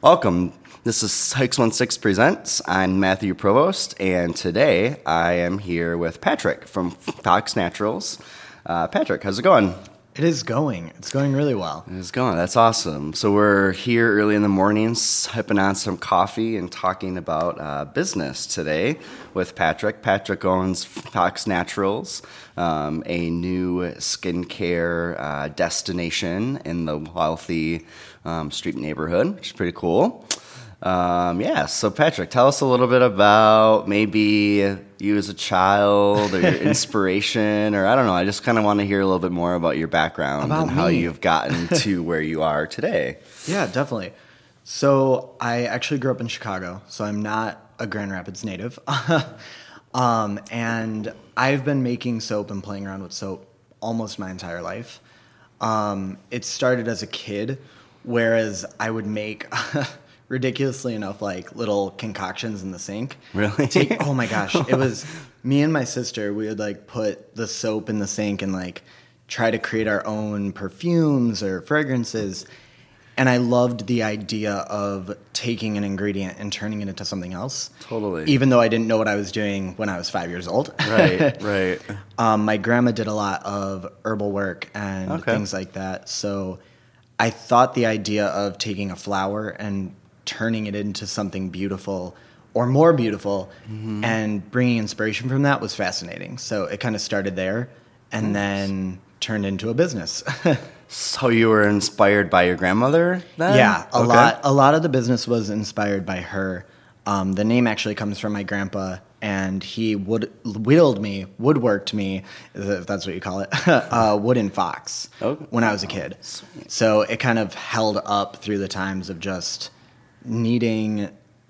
Welcome. This is 616 Presents. I'm Matthew Provost, and today I am here with Patrick from Fox Naturals. Uh, Patrick, how's it going? It is going. It's going really well. It's going. That's awesome. So we're here early in the morning, sipping on some coffee and talking about uh, business today with Patrick. Patrick owns Fox Naturals, um, a new skincare uh, destination in the Wealthy um, street neighborhood, which is pretty cool. Um, yeah, so Patrick, tell us a little bit about maybe you as a child or your inspiration, or I don't know. I just kind of want to hear a little bit more about your background About and how you've gotten to where you are today. Yeah, definitely. So I actually grew up in Chicago, so I'm not a Grand Rapids native. um, and I've been making soap and playing around with soap almost my entire life. Um, it started as a kid, whereas I would make ridiculously enough like little concoctions in the sink. Really? Take, oh my gosh, it was me and my sister. We would like put the soap in the sink and like try to create our own perfumes or fragrances. And I loved the idea of taking an ingredient and turning it into something else. Totally. Even though I didn't know what I was doing when I was five years old. Right, right. Um, my grandma did a lot of herbal work and Okay. things like that. So I thought the idea of taking a flower and turning it into something beautiful or more beautiful Mm-hmm. and bringing inspiration from that was fascinating. So it kind of started there and then turned into a business. So you were inspired by your grandmother then? yeah, a Okay. lot. A lot of the business was inspired by her. Um, the name actually comes from my grandpa, and he would whittled me, woodworked me, if that's what you call it, uh, wooden fox Okay. when I was a kid. So it kind of held up through the times of just needing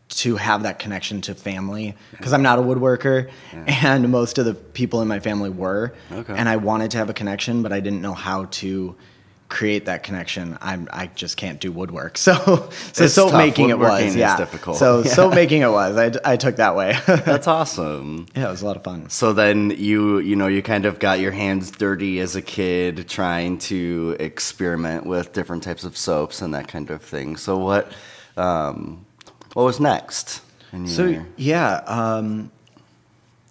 to have that connection to family because I'm not a woodworker, and most of the people in my family were, Okay. and I wanted to have a connection, but I didn't know how to create that connection. I'm I just can't do woodwork. So so It's soap tough. making it was is yeah difficult. So Yeah. soap making it was. I, I took that way. That's awesome. yeah, it was a lot of fun. So then you you know you kind of got your hands dirty as a kid trying to experiment with different types of soaps and that kind of thing. So what um, what was next? So your- yeah, um,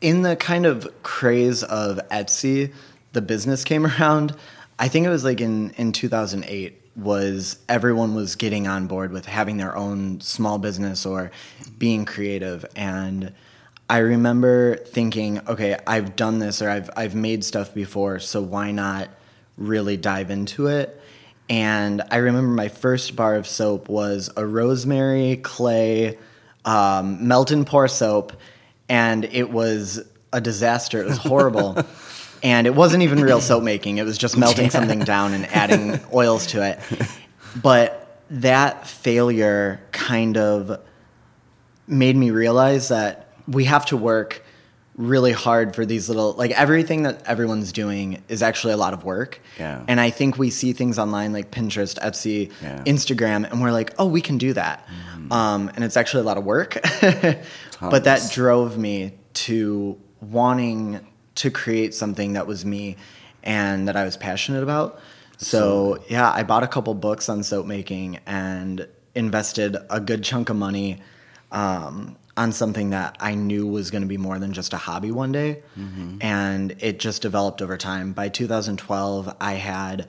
in the kind of craze of Etsy, the business came around. I think it was like in in 2008 was everyone was getting on board with having their own small business or being creative and I remember thinking, okay, I've done this or I've I've made stuff before, so why not really dive into it? And I remember my first bar of soap was a rosemary clay um, melt and pour soap, and it was a disaster. It was horrible. and it wasn't even real soap making, it was just melting something down and adding oils to it. But that failure kind of made me realize that we have to work really hard for these little like everything that everyone's doing is actually a lot of work. Yeah. and i think we see things online like pinterest etsy Yeah. instagram and we're like oh we can do that. Um, and it's actually a lot of work. But that drove me to wanting to create something that was me and that i was passionate about so yeah i bought a couple books on soap making and invested a good chunk of money um, on something that I knew was going to be more than just a hobby one day. And it just developed over time. By 2012, I had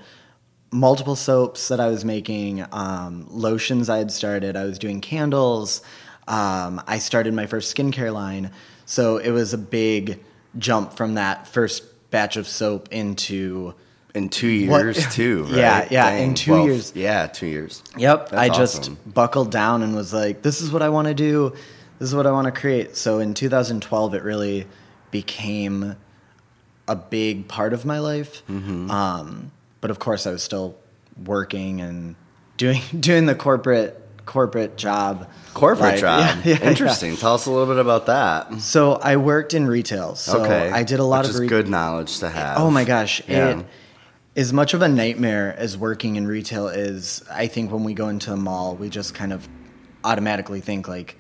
multiple soaps that I was making, um, lotions I had started, I was doing candles. Um, I started my first skincare line. So it was a big jump from that first batch of soap into. in two What- years too, right? Yeah, yeah, in two Well, years. Yeah, two years. Yep. That's I just awesome. buckled down and was like, this is what I want to do. This is what I want to create. So in 2012, it really became a big part of my life. Mm-hmm. Um, but of course, I was still working and doing doing the corporate corporate job. Corporate life. job. Yeah, yeah, yeah. Interesting. Tell us a little bit about that. So I worked in retail. So okay. I did a lot Which of is re- good knowledge to have. Oh my gosh. Yeah. It, as much of a nightmare as working in retail is, I think when we go into a mall, we just kind of automatically think like,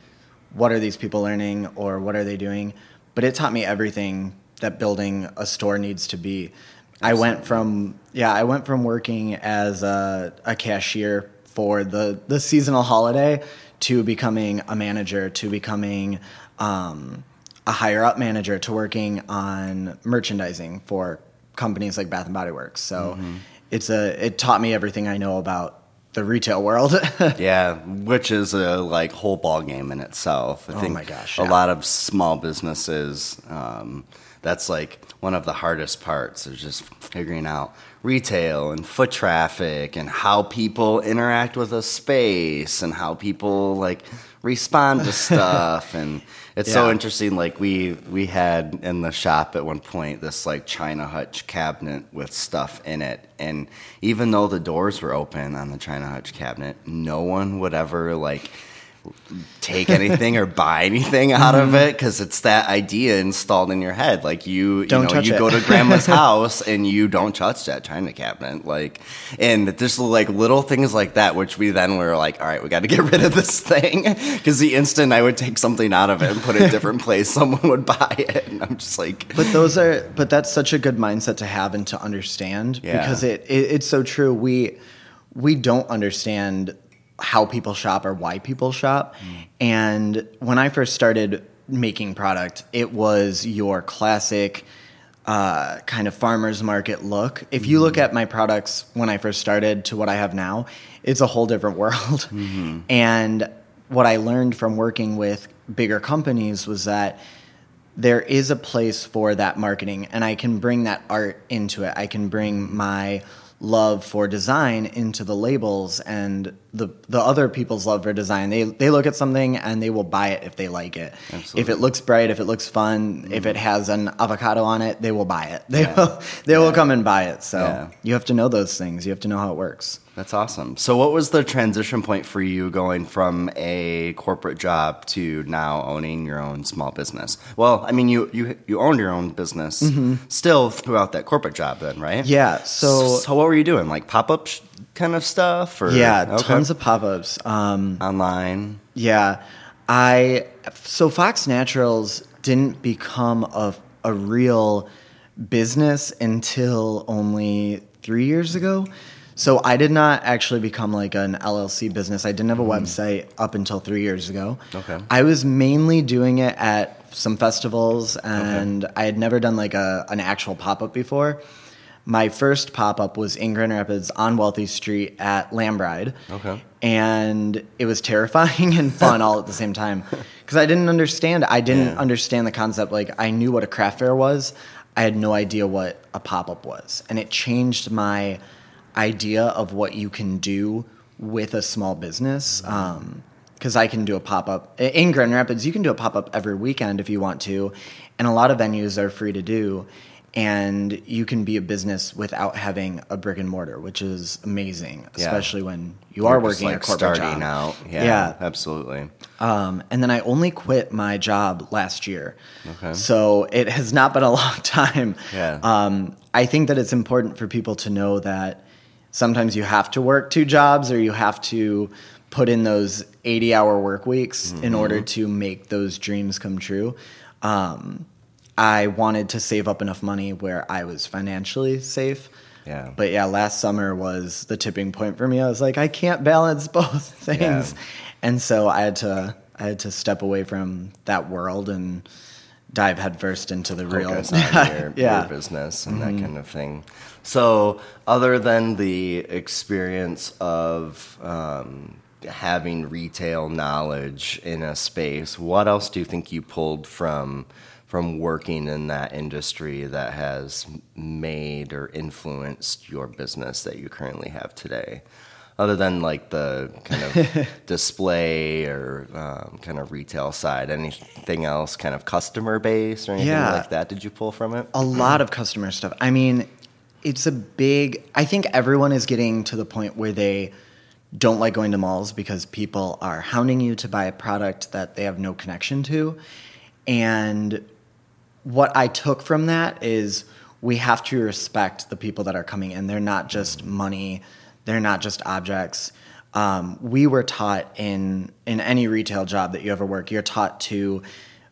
what are these people learning or what are they doing? But it taught me everything that building a store needs to be. I went from yeah, I went from working as a, a cashier for the the seasonal holiday to becoming a manager to becoming um, a higher up manager to working on merchandising for companies like Bath and Body Works. So Mm-hmm. it's a it taught me everything I know about the retail world. Yeah, which is a like whole ball game in itself. I Oh think my gosh, a yeah. lot of small businesses. Um, that's like one of the hardest parts is just figuring out retail and foot traffic and how people interact with a space and how people like respond to stuff. And it's so interesting like we we had in the shop at one point this like china hutch cabinet with stuff in it. And even though the doors were open on the china hutch cabinet no one would ever like take anything or buy anything out of it because it's that idea installed in your head. Like you Don't you know you it. go to grandma's house and you don't touch that china cabinet. Like and just like little things like that which we then were like all right we got to get rid of this thing. Because the instant i would take something out of it and put it in a different place someone would buy it. And i'm just like but those are but that's such a good mindset to have and to understand Yeah. because it, it it's so true. We we don't understand how people shop or why people shop. And when i first started making product it was your classic uh, kind of farmers market look. If you look at my products when i first started to what i have now it's a whole different world. And what i learned from working with bigger companies was that there is a place for that marketing and i can bring that art into it. I can bring my love for design into the labels and the the other people's love for design they they look at something and they will buy it if they like it if it looks bright if it looks fun if it has an avocado on it they will buy it they will they will come and buy it so Yeah. you have to know those things you have to know how it works That's awesome. So, what was the transition point for you going from a corporate job to now owning your own small business? Well, I mean, you you you owned your own business still throughout that corporate job, then, right? Mm-hmm. Yeah, so- so what were you doing? Like pop up sh- kind of stuff, or yeah Okay. tons of pop-ups um, online? Yeah, I so Fox Naturals didn't become a a real business until only three years ago. So I did not actually become like an LLC business. I didn't have a website up until three years ago. Okay. I was mainly doing it at some festivals, and I had never done like a an actual pop up before. My first pop up was in Grand Rapids on Wealthy Street at Lambride Okay. and it was terrifying and fun all at the same time because I didn't understand. I didn't Yeah. understand the concept. Like I knew what a craft fair was, I had no idea what a pop up was, and it changed my idea of what you can do with a small business. Mm-hmm. Um, because I can do a pop up in Grand Rapids, you can do a pop up every weekend if you want to, and a lot of venues are free to do. And you can be a business without having a brick and mortar, which is amazing, Yeah. especially when you are You're just, working a like corporate starting job. out. Yeah, Yeah. absolutely. Um, and then I only quit my job last year. Okay. So it has not been a long time. Yeah. Um, I think that it's important for people to know that sometimes you have to work two jobs or you have to put in those 80 hour work weeks in order Mm-hmm. to make those dreams come true. Um, I wanted to save up enough money where I was financially safe. Yeah. But yeah, last summer was the tipping point for me. I was like, I can't balance both things. Yeah. And so I had to I had to step away from that world and dive headfirst into the real focus on your, yeah. your business and that kind of thing. So, other than the experience of um, having retail knowledge in a space, what else do you think you pulled from from working in that industry that has made or influenced your business that you currently have today? Other than like the kind of display or um, kind of retail side, anything else kind of customer base or anything Yeah. like that did you pull from it? a lot of customer stuff. I mean, it's a big. I think everyone is getting to the point where they don't like going to malls because people are hounding you to buy a product that they have no connection to. And what I took from that is we have to respect the people that are coming in. They're not just money, they're not just objects. Um, we were taught in in any retail job that you ever work, you're taught to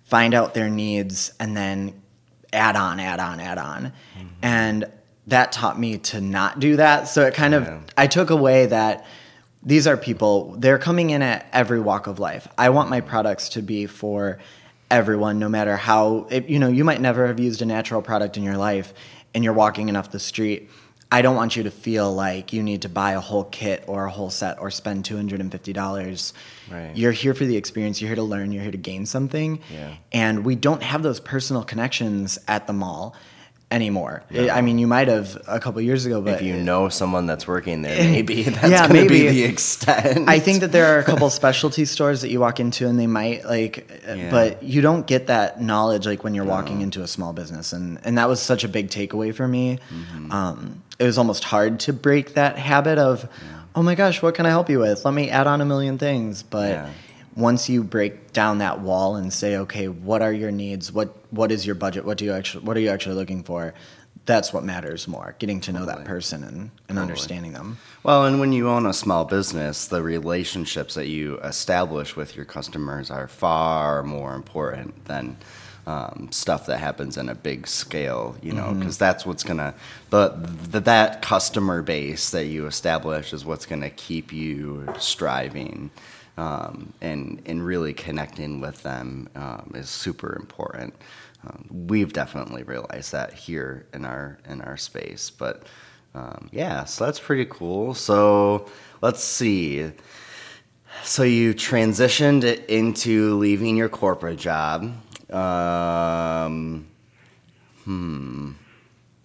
find out their needs and then add on, add on, add on. And that taught me to not do that. So it kind of I took away that these are people, they're coming in at every walk of life. I want my products to be for everyone, no matter how, it, you know, you might never have used a natural product in your life and you're walking enough the street. I don't want you to feel like you need to buy a whole kit or a whole set or spend $250. Right. You're here for the experience, you're here to learn, you're here to gain something. Yeah. And we don't have those personal connections at the mall anymore. I mean, you might have a couple years ago, but if you know someone that's working there, maybe that's Yeah, going to be the extent. I think that there are a couple specialty stores that you walk into and they might like, uh, Yeah. but you don't get that knowledge like when you're walking into a small business, and and that was such a big takeaway for me. Mm-hmm. Um, it was almost hard to break that habit of, oh my gosh, what can I help you with? Let me add on a million things, but. Once you break down that wall and say, okay, what are your needs? What what is your budget? What do you actually what are you actually looking for? That's what matters more. Getting to know that person and, and understanding them. Well, and when you own a small business, the relationships that you establish with your customers are far more important than um, stuff that happens in a big scale. You know, because that's what's gonna the, the that customer base that you establish is what's gonna keep you striving. Um, and and really connecting with them um, is super important. Um, we've definitely realized that here in our in our space, but um, yeah, so that's pretty cool. So let's see. So you transitioned into leaving your corporate job. Um,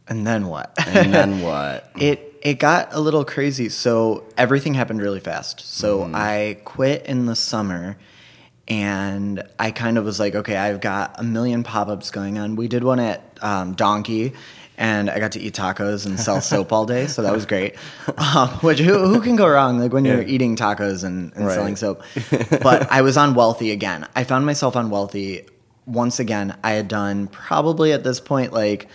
And then what? and then what? it it got a little crazy. So everything happened really fast. So I quit in the summer and I kind of was like, okay, I've got a million pop ups going on. We did one at um, Donkey. And I got to eat tacos and sell soap all day, so that was great. Um, which who, who can go wrong? Like when you're eating tacos and, and Right. selling soap. But I was on Wealthy again. I found myself on Wealthy once again. I had done probably at this point like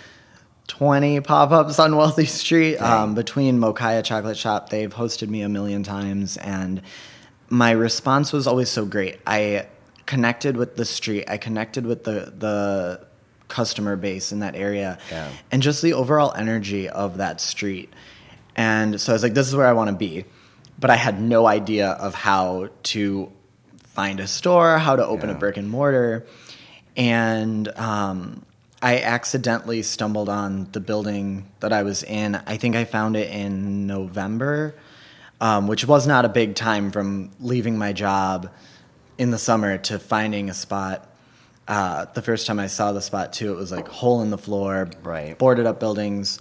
20 pop-ups on Wealthy Street um, between Mokaya Chocolate Shop. They've hosted me a million times, and my response was always so great. I connected with the street. I connected with the the customer base in that area, Yeah. and just the overall energy of that street. And so I was like, "This is where I want to be," but I had no idea of how to find a store, how to open Yeah. a brick and mortar, and um, I accidentally stumbled on the building that I was in. I think I found it in November, um, which was not a big time from leaving my job in the summer to finding a spot. Uh, the first time I saw the spot too, it was like hole in the floor, Right. boarded up buildings.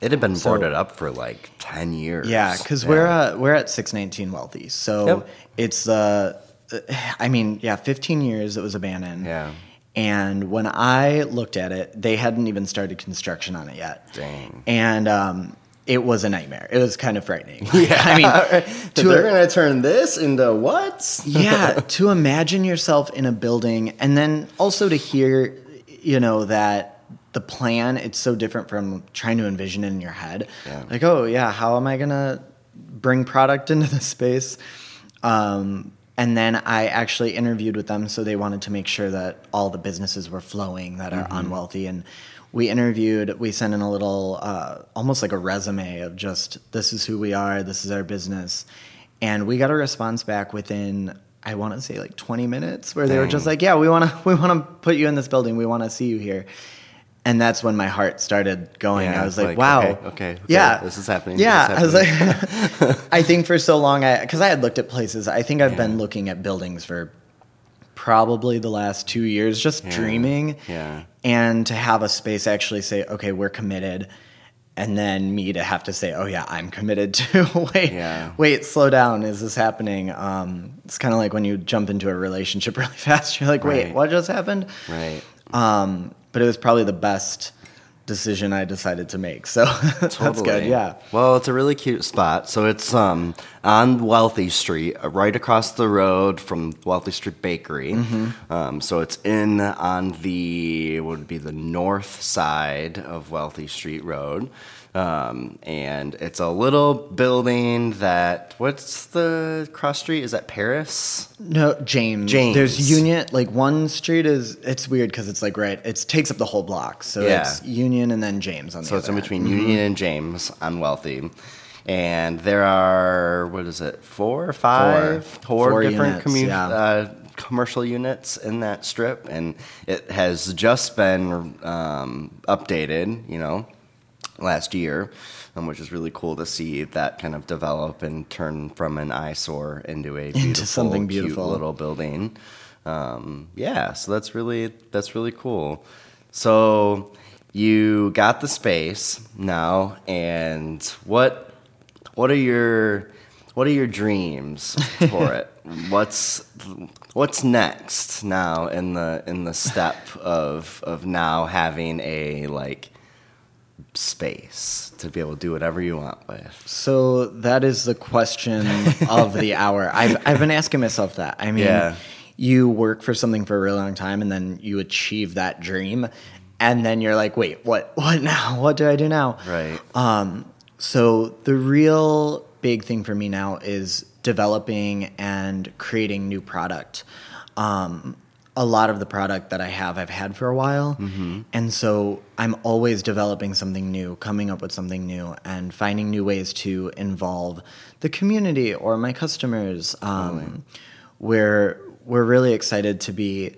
It had been So- boarded up for like ten years. Yeah, because we're uh, we're at six nineteen Wealthy, so Yep. it's uh, I mean, yeah, fifteen years it was abandoned. Yeah. And when I looked at it, they hadn't even started construction on it yet. Dang. and um, it was a nightmare. It was kind of frightening. Yeah, I mean, So they're gonna turn this into what? yeah, to imagine yourself in a building and then also to hear, you know, that the plan it's so different from trying to envision it in your head. Yeah. Like, oh yeah, how am I gonna bring product into the space? Um, and then I actually interviewed with them, so they wanted to make sure that all the businesses were flowing that are on Wealthy. And we interviewed, we sent in a little, uh, almost like a resume of just this is who we are, this is our business, and we got a response back within I want to say like 20 minutes, where they were just like, "Yeah, we want to we want to put you in this building, we want to see you here." And that's when my heart started going. Yeah, I was like, like, "Wow, okay, okay, okay, yeah, this is happening, Yeah, this I was like, I think for so long, I because I had looked at places. I think I've Yeah. been looking at buildings for probably the last two years, just Yeah. dreaming. Yeah. And to have a space actually say, "Okay, we're committed," and then me to have to say, "Oh yeah, I'm committed to." wait, Yeah. wait, slow down. Is this happening? Um, it's kind of like when you jump into a relationship really fast. You're like, "Wait, Right. what just happened?" Right. Um, but it was probably the best decision I decided to make. So that's good. Yeah. Well, it's a really cute spot. So it's um on Wealthy Street, uh, right across the road from Wealthy Street Bakery. Mm-hmm. Um, so it's in on the what would be the north side of Wealthy Street Road. Um, and it's a little building that what's the cross street? Is that Paris? No, James. James. There's Union. Like one street is. It's weird because it's like right. It takes up the whole block. So Yeah. it's Union and then James on the So it's in between Union and James on Wealthy. and there are what is it, four or five, four, Four different yeah. uh, commercial units in that strip, and it has just been um, updated. You know, last year, um, which is really cool to see that kind of develop and turn from an eyesore into a beautiful, something cute beautiful. little building. Um, yeah, so that's really that's really cool. So you got the space now, and what what are your what are your dreams for it? What's what's next now in the in the step of of now having a like space to be able to do whatever you want with? So that is the question of the hour. I've I've been asking myself that. I mean, Yeah. you work for something for a really long time, and then you achieve that dream, and then you're like, wait, what? What now? What do I do now? Right. Um, so the real big thing for me now is developing and creating new product. Um, a lot of the product that I have, I've had for a while, mm-hmm. and so I'm always developing something new, coming up with something new, and finding new ways to involve the community or my customers. Um, we're we're really excited to be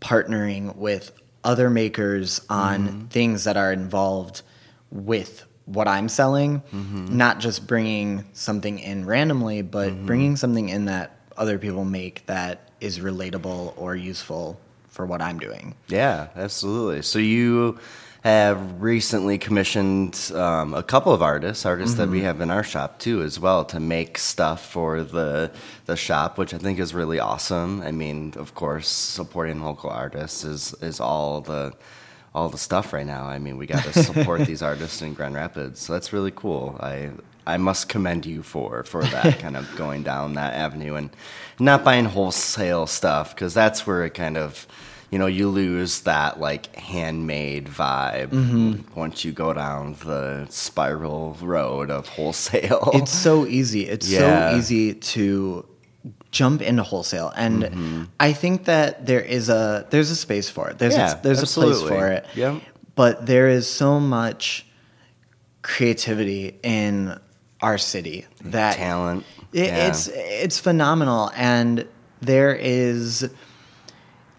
partnering with other makers on mm-hmm. things that are involved with what I'm selling, mm-hmm. not just bringing something in randomly, but bringing something in that other people make that is relatable or useful for what I'm doing. Yeah, absolutely. So you have recently commissioned um, a couple of artists, artists that we have in our shop too, as well, to make stuff for the the shop, which I think is really awesome. I mean, of course, supporting local artists is is all the all the stuff right now. I mean, we got to support these artists in Grand Rapids, so that's really cool. I I must commend you for for that kind of going down that avenue and not buying wholesale stuff because that's where it kind of you know you lose that like handmade vibe mm-hmm. once you go down the spiral road of wholesale. It's so easy. It's Yeah. so easy to jump into wholesale and mm-hmm. I think that there is a there's a space for it. There's Yeah, a, there's a place for it. Yep. But there is so much creativity in our city that talent. It, Yeah. It's it's phenomenal, and there is.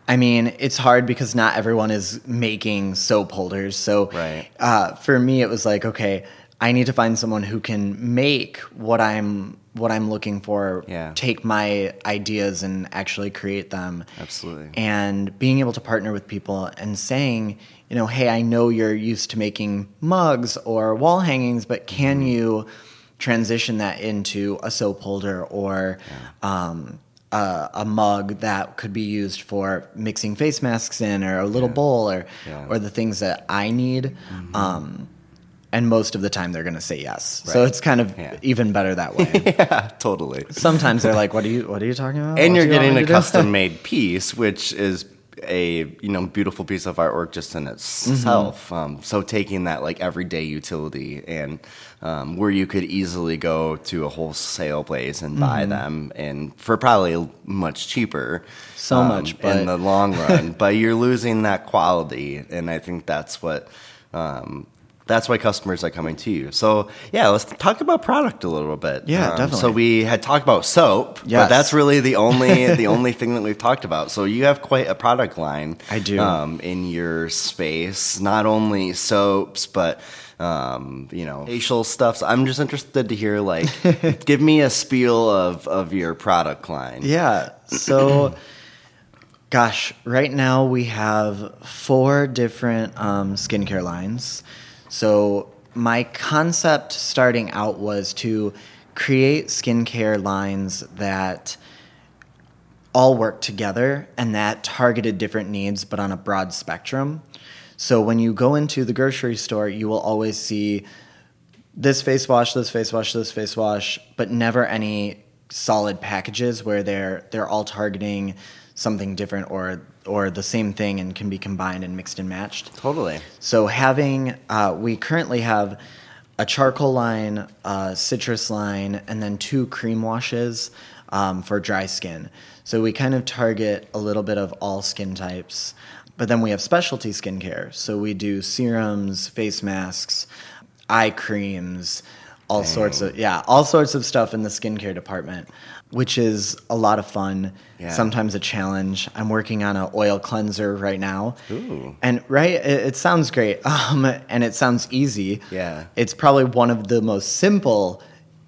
I mean, it's hard because not everyone is making soap holders. So, Right. uh, for me, it was like, okay, I need to find someone who can make what I'm what I'm looking for. Yeah. Take my ideas and actually create them. Absolutely. And being able to partner with people and saying, you know, hey, I know you're used to making mugs or wall hangings, but can you transition that into a soap holder or um, a, a mug that could be used for mixing face masks in or a little bowl or Yeah. or the things that I need. Um, and most of the time they're going to say yes. So it's kind of Yeah. even better that way. yeah, totally. Sometimes they're like, "What are you? What are you talking about?" and What you're do you want getting a custom made piece, which is a you know beautiful piece of artwork just in itself. Mm-hmm. Um, so taking that like everyday utility and um, where you could easily go to a wholesale place and buy Mm-hmm. them, and for probably much cheaper. So um, much, but- in the long run, but you're losing that quality, and I think that's what. Um, that's why customers are coming to you. So yeah, let's talk about product a little bit. Yeah, Um, definitely. So we had talked about soap, but that's really the only the only thing that we've talked about. So you have quite a product line. I do. um, in your space. Not only soaps, but um, you know facial stuff. So I'm just interested to hear like, give me a spiel of of your product line. Yeah. So, gosh, right now we have four different um, skincare lines. So, my concept starting out was to create skincare lines that all work together and that targeted different needs, but on a broad spectrum. So, when you go into the grocery store, you will always see this face wash, this face wash, this face wash, but never any solid packages where they're they're all targeting something different or or the same thing and can be combined and mixed and matched. Totally. So having uh, we currently have a charcoal line, a citrus line, and then two cream washes um, for dry skin. So we kind of target a little bit of all skin types. But then we have specialty skincare. So we do serums, face masks, eye creams, all sorts of yeah, all sorts of stuff in the skincare department, which is a lot of fun. Yeah. Sometimes a challenge. I'm working on an oil cleanser right now, Ooh. and right, it, it sounds great, um, and it sounds easy. Yeah. it's probably one of the most simple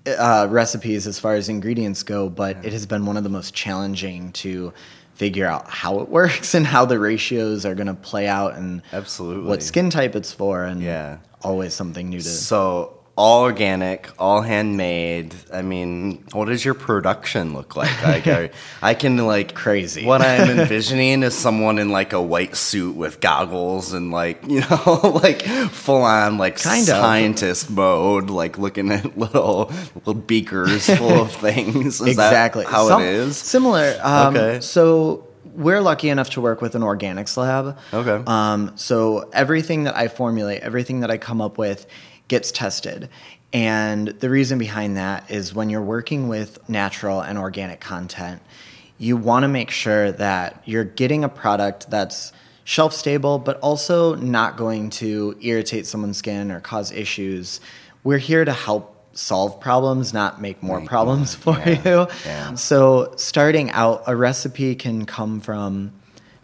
uh, recipes as far as ingredients go, but it has been one of the most challenging to figure out how it works and how the ratios are going to play out and Absolutely. what skin type it's for and Yeah. always something new to So all organic, all handmade. I mean, what does your production look like? Like, I, I can like Crazy. What I'm envisioning is someone in like a white suit with goggles and like you know like full on like Kind of. scientist mode, like looking at little little beakers full of things. Is exactly that how Some- it is? similar um, Okay. so we're lucky enough to work with an organics lab Okay. um, so everything that i formulate everything that i come up with gets tested and the reason behind that is when you're working with natural and organic content you want to make sure that you're getting a product that's shelf stable but also not going to irritate someone's skin or cause issues we're here to help solve problems not make more Make problems more, for yeah, you yeah. so starting out, a recipe can come from.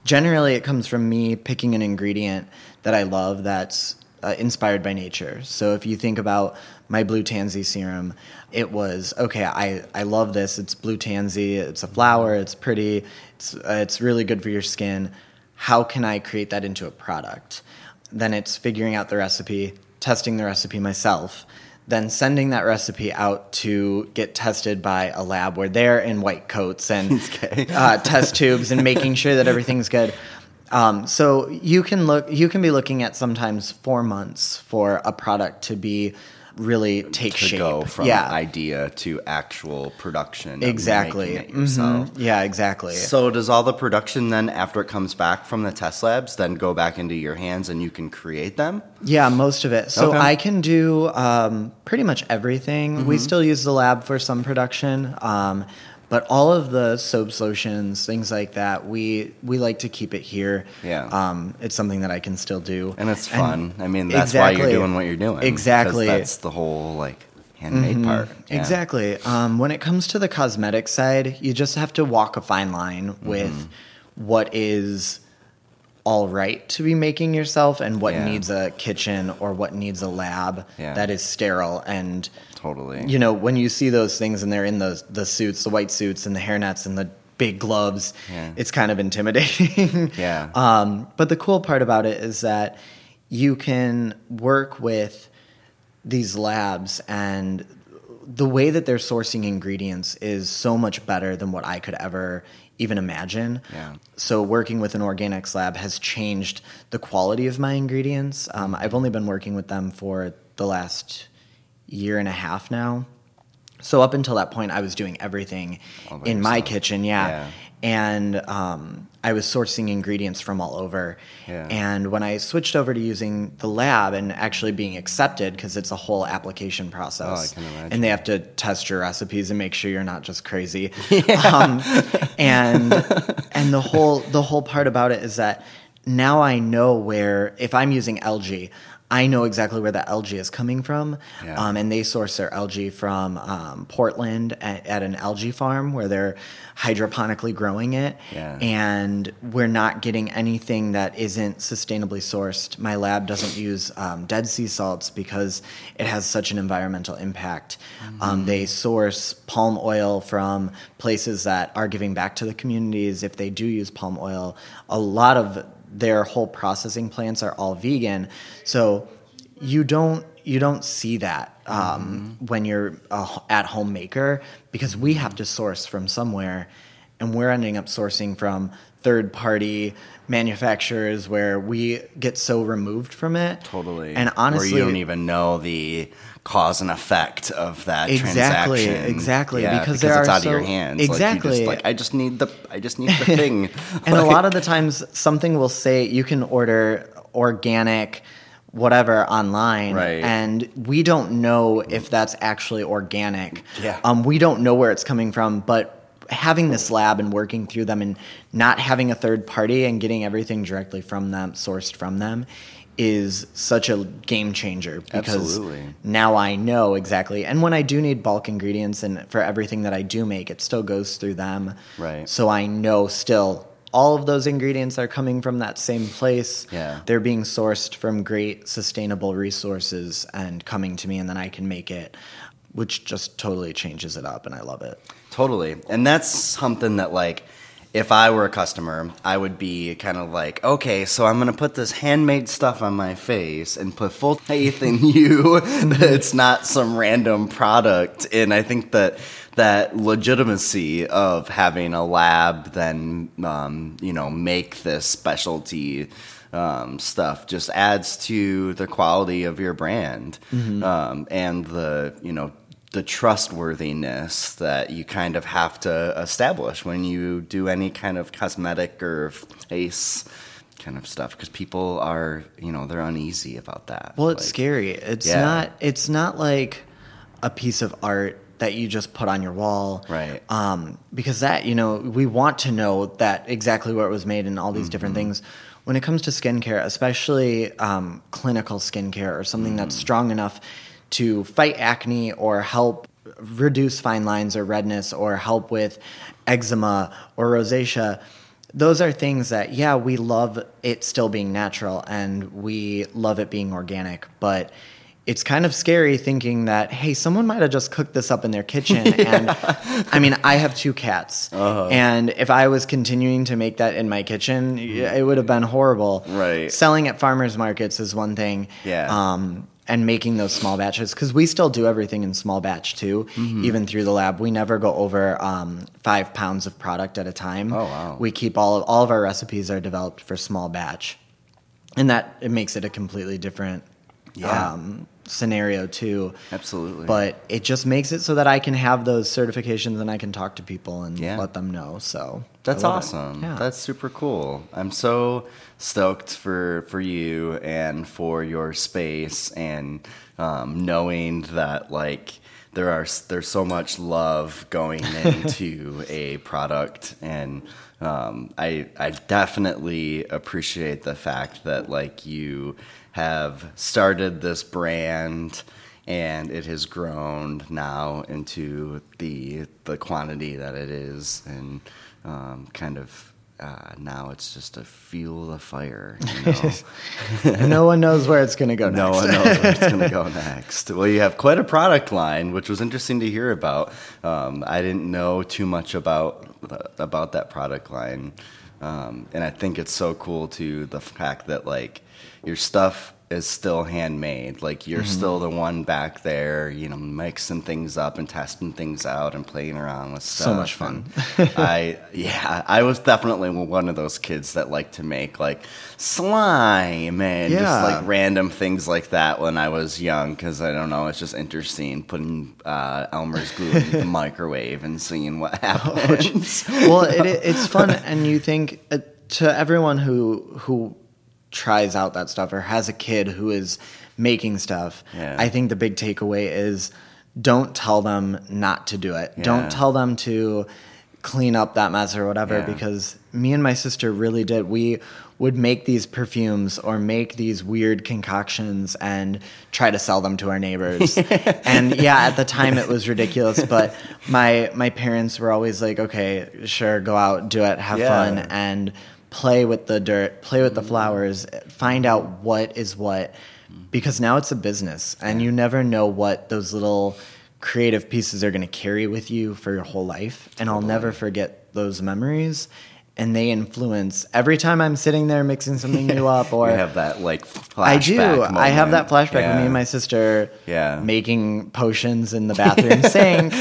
Generally, it comes from me picking an ingredient that I love that's uh, inspired by nature. So if you think about my blue tansy serum, it was okay. I I love this. It's blue tansy. It's a flower. It's pretty. It's uh, it's really good for your skin. How can I create that into a product? Then it's figuring out the recipe, testing the recipe myself then sending that recipe out to get tested by a lab where they're in white coats and uh, test tubes and making sure that everything's good. Um, so you can look, you can be looking at sometimes four months for a product to be really take to shape. go from yeah, idea to actual production. exactly. it yourself. Mhm. Yeah, exactly. So does all the production then, after it comes back from the test labs, then go back into your hands and you can create them? Yeah, most of it. So Okay. I can do um, pretty much everything. Mm-hmm. We still use the lab for some production, um, but all of the soaps, lotions, things like that, we we like to keep it here. Yeah. um, it's something that I can still do, And it's fun. I mean, that's why you're doing what you're doing. Exactly. That's the whole like handmade part. Yeah. Exactly. Um, when it comes to the cosmetic side, you just have to walk a fine line Mm-hmm. with what is all right to be making yourself and what Yeah. needs a kitchen or what needs a lab Yeah. that is sterile and Totally. you know when you see those things and they're in the the suits the white suits and the hairnets and the big gloves Yeah. it's kind of intimidating Yeah. um, but the cool part about it is that you can work with these labs and the way that they're sourcing ingredients is so much better than what I could ever even imagine. Yeah. So working with an organics lab has changed the quality of my ingredients. Um, I've only been working with them for the last year and a half now. So up until that point, I was doing everything in my kitchen, yeah. Yeah. And um, I was sourcing ingredients from all over. Yeah. And when I switched over to using the lab and actually being accepted, because it's a whole application process, Oh, I can imagine. and they have to test your recipes and make sure you're not just crazy. Um, and and the whole the whole part about it is that now I know where if I'm using algae, I know exactly where the algae is coming from. Yeah. Um, and they source their algae from um, Portland at, at an algae farm where they're hydroponically growing it. Yeah. And we're not getting anything that isn't sustainably sourced. My lab doesn't use um, dead sea salts because it has such an environmental impact. Um, they source palm oil from places that are giving back to the communities if they do use palm oil. A lot of their whole processing plants are all vegan. So you don't you don't see that um, when you're a at home maker because we have to source from somewhere, and we're ending up sourcing from third party manufacturers where we get so removed from it. Totally. And honestly, where you don't even know the cause and effect of that Exactly, transaction. exactly, Yeah, because because, there it's are out of your so- hands. Like, Exactly. just, like I just need the I just need the thing. and a lot of the times something will say you can order organic whatever online Right. and we don't know if that's actually organic Yeah. um, we don't know where it's coming from but having this lab and working through them and not having a third party and getting everything directly from them sourced from them is such a game changer because Absolutely. now I know exactly. And when I do need bulk ingredients and for everything that I do make, it still goes through them. Right. So I know still all of those ingredients are coming from that same place. Yeah. They're being sourced from great sustainable resources and coming to me and then I can make it, which just totally changes it up and I love it. Totally. And that's something that like if I were a customer, I would be kind of like, okay, so I'm gonna put this handmade stuff on my face and put full faith in you that it's not some random product. And I think that that legitimacy of having a lab then um, you know make this specialty um, stuff just adds to the quality of your brand um, and the you know the trustworthiness that you kind of have to establish when you do any kind of cosmetic or face kind of stuff because people are you know they're uneasy about that Well, it's Like, scary. It's Yeah. not. It's not like a piece of art that you just put on your wall, Right. Um, because that you know we want to know that exactly where it was made and all these different Mm-hmm. things. When it comes to skincare, especially um, clinical skincare or something that's Mm. strong enough to fight acne or help reduce fine lines or redness or help with eczema or rosacea those are things that yeah we love it still being natural and we love it being organic but it's kind of scary thinking that hey someone might have just cooked this up in their kitchen and i mean i have two cats Uh-huh. and if i was continuing to make that in my kitchen it would have been horrible Right. selling at farmers markets is one thing Yeah. um, and making those small batches because we still do everything in small batch too Mm-hmm. even through the lab we never go over um, five pounds of product at a time Oh, wow. we keep all of, all of our recipes are developed for small batch and that it makes it a completely different Yeah. um, scenario too Absolutely. but it just makes it so that i can have those certifications and i can talk to people and Yeah. let them know so That's I love it. awesome. yeah. That's super cool. I'm so stoked for for you and for your space and um, knowing that like there are there's so much love going into a product. And um, I I definitely appreciate the fact that like you have started this brand and it has grown now into the the quantity that it is and um, kind of uh, now it's just a fuel the fire you know? No one knows where it's going to go no next. one knows where it's going to go next. Well you have quite a product line which was interesting to hear about. Um, i didn't know too much about about that product line. Um, and i think it's so cool too the fact that like your stuff is still handmade like you're Mm-hmm. still the one back there you know mixing things up and testing things out and playing around with stuff So much fun. I yeah i was definitely one of those kids that like to make like slime and just like random things like that when I was young because I don't know, it's just interesting putting uh, Elmer's glue in the microwave and seeing what happens. well, it, it's fun, and you think uh, to everyone who who tries out that stuff or has a kid who is making stuff. Yeah. I think the big takeaway is don't tell them not to do it. Yeah. Don't tell them to clean up that mess or whatever Yeah. because me and my sister really did. We would make these perfumes or make these weird concoctions and try to sell them to our neighbors. and yeah, at the time it was ridiculous, but my my parents were always like, "Okay, sure, go out, do it, have Yeah. fun and play with the dirt, play with the mm. flowers, find out what is what mm. because now it's a business and you never know what those little creative pieces are going to carry with you for your whole life and I'll never forget those memories and they influence every time I'm sitting there mixing something new up or you have that like flashback. I do. I have that moment. flashback of me and my sister Yeah. making potions in the bathroom sink.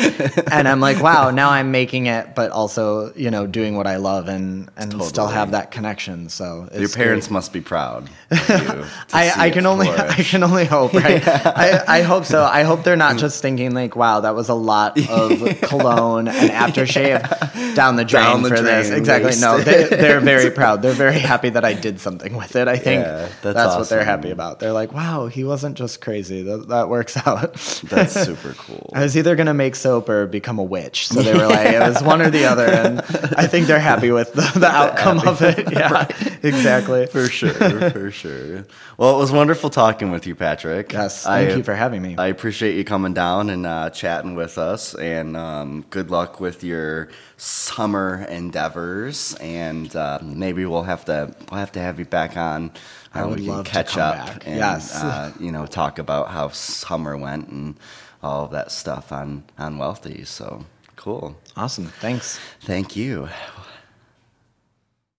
And I'm like, wow, now I'm making it, but also, you know, doing what I love and, and still have that connection. So it's Your parents great. must be proud. Of you I, I can only I can only hope, right? I, I hope so. I hope they're not just thinking like, "Wow, that was a lot of cologne and aftershave down the drain Down the for this." drain, Exactly. No, they, they're very proud. They're very happy that I did something with it. I think Yeah, that's, that's what they're happy about. They're like, "Wow, he wasn't just crazy. That, that works out." That's super cool. I was either gonna make soap or become a witch, so they were like, it was one or the other, and I think they're happy with the, the outcome of it. Yeah, exactly. for sure, for sure. Well, it was wonderful talking with you, Patrick. Yes, thank I- you for having me. I appreciate you coming down and uh, chatting with us, and um, good luck with your summer endeavors. And uh, maybe we'll have to we'll have to have you back on. I uh, would we can love to catch come up back. and Yes. uh, you know talk about how summer went and all of that stuff on on Wealthy. So cool. awesome. Thanks. Thank you.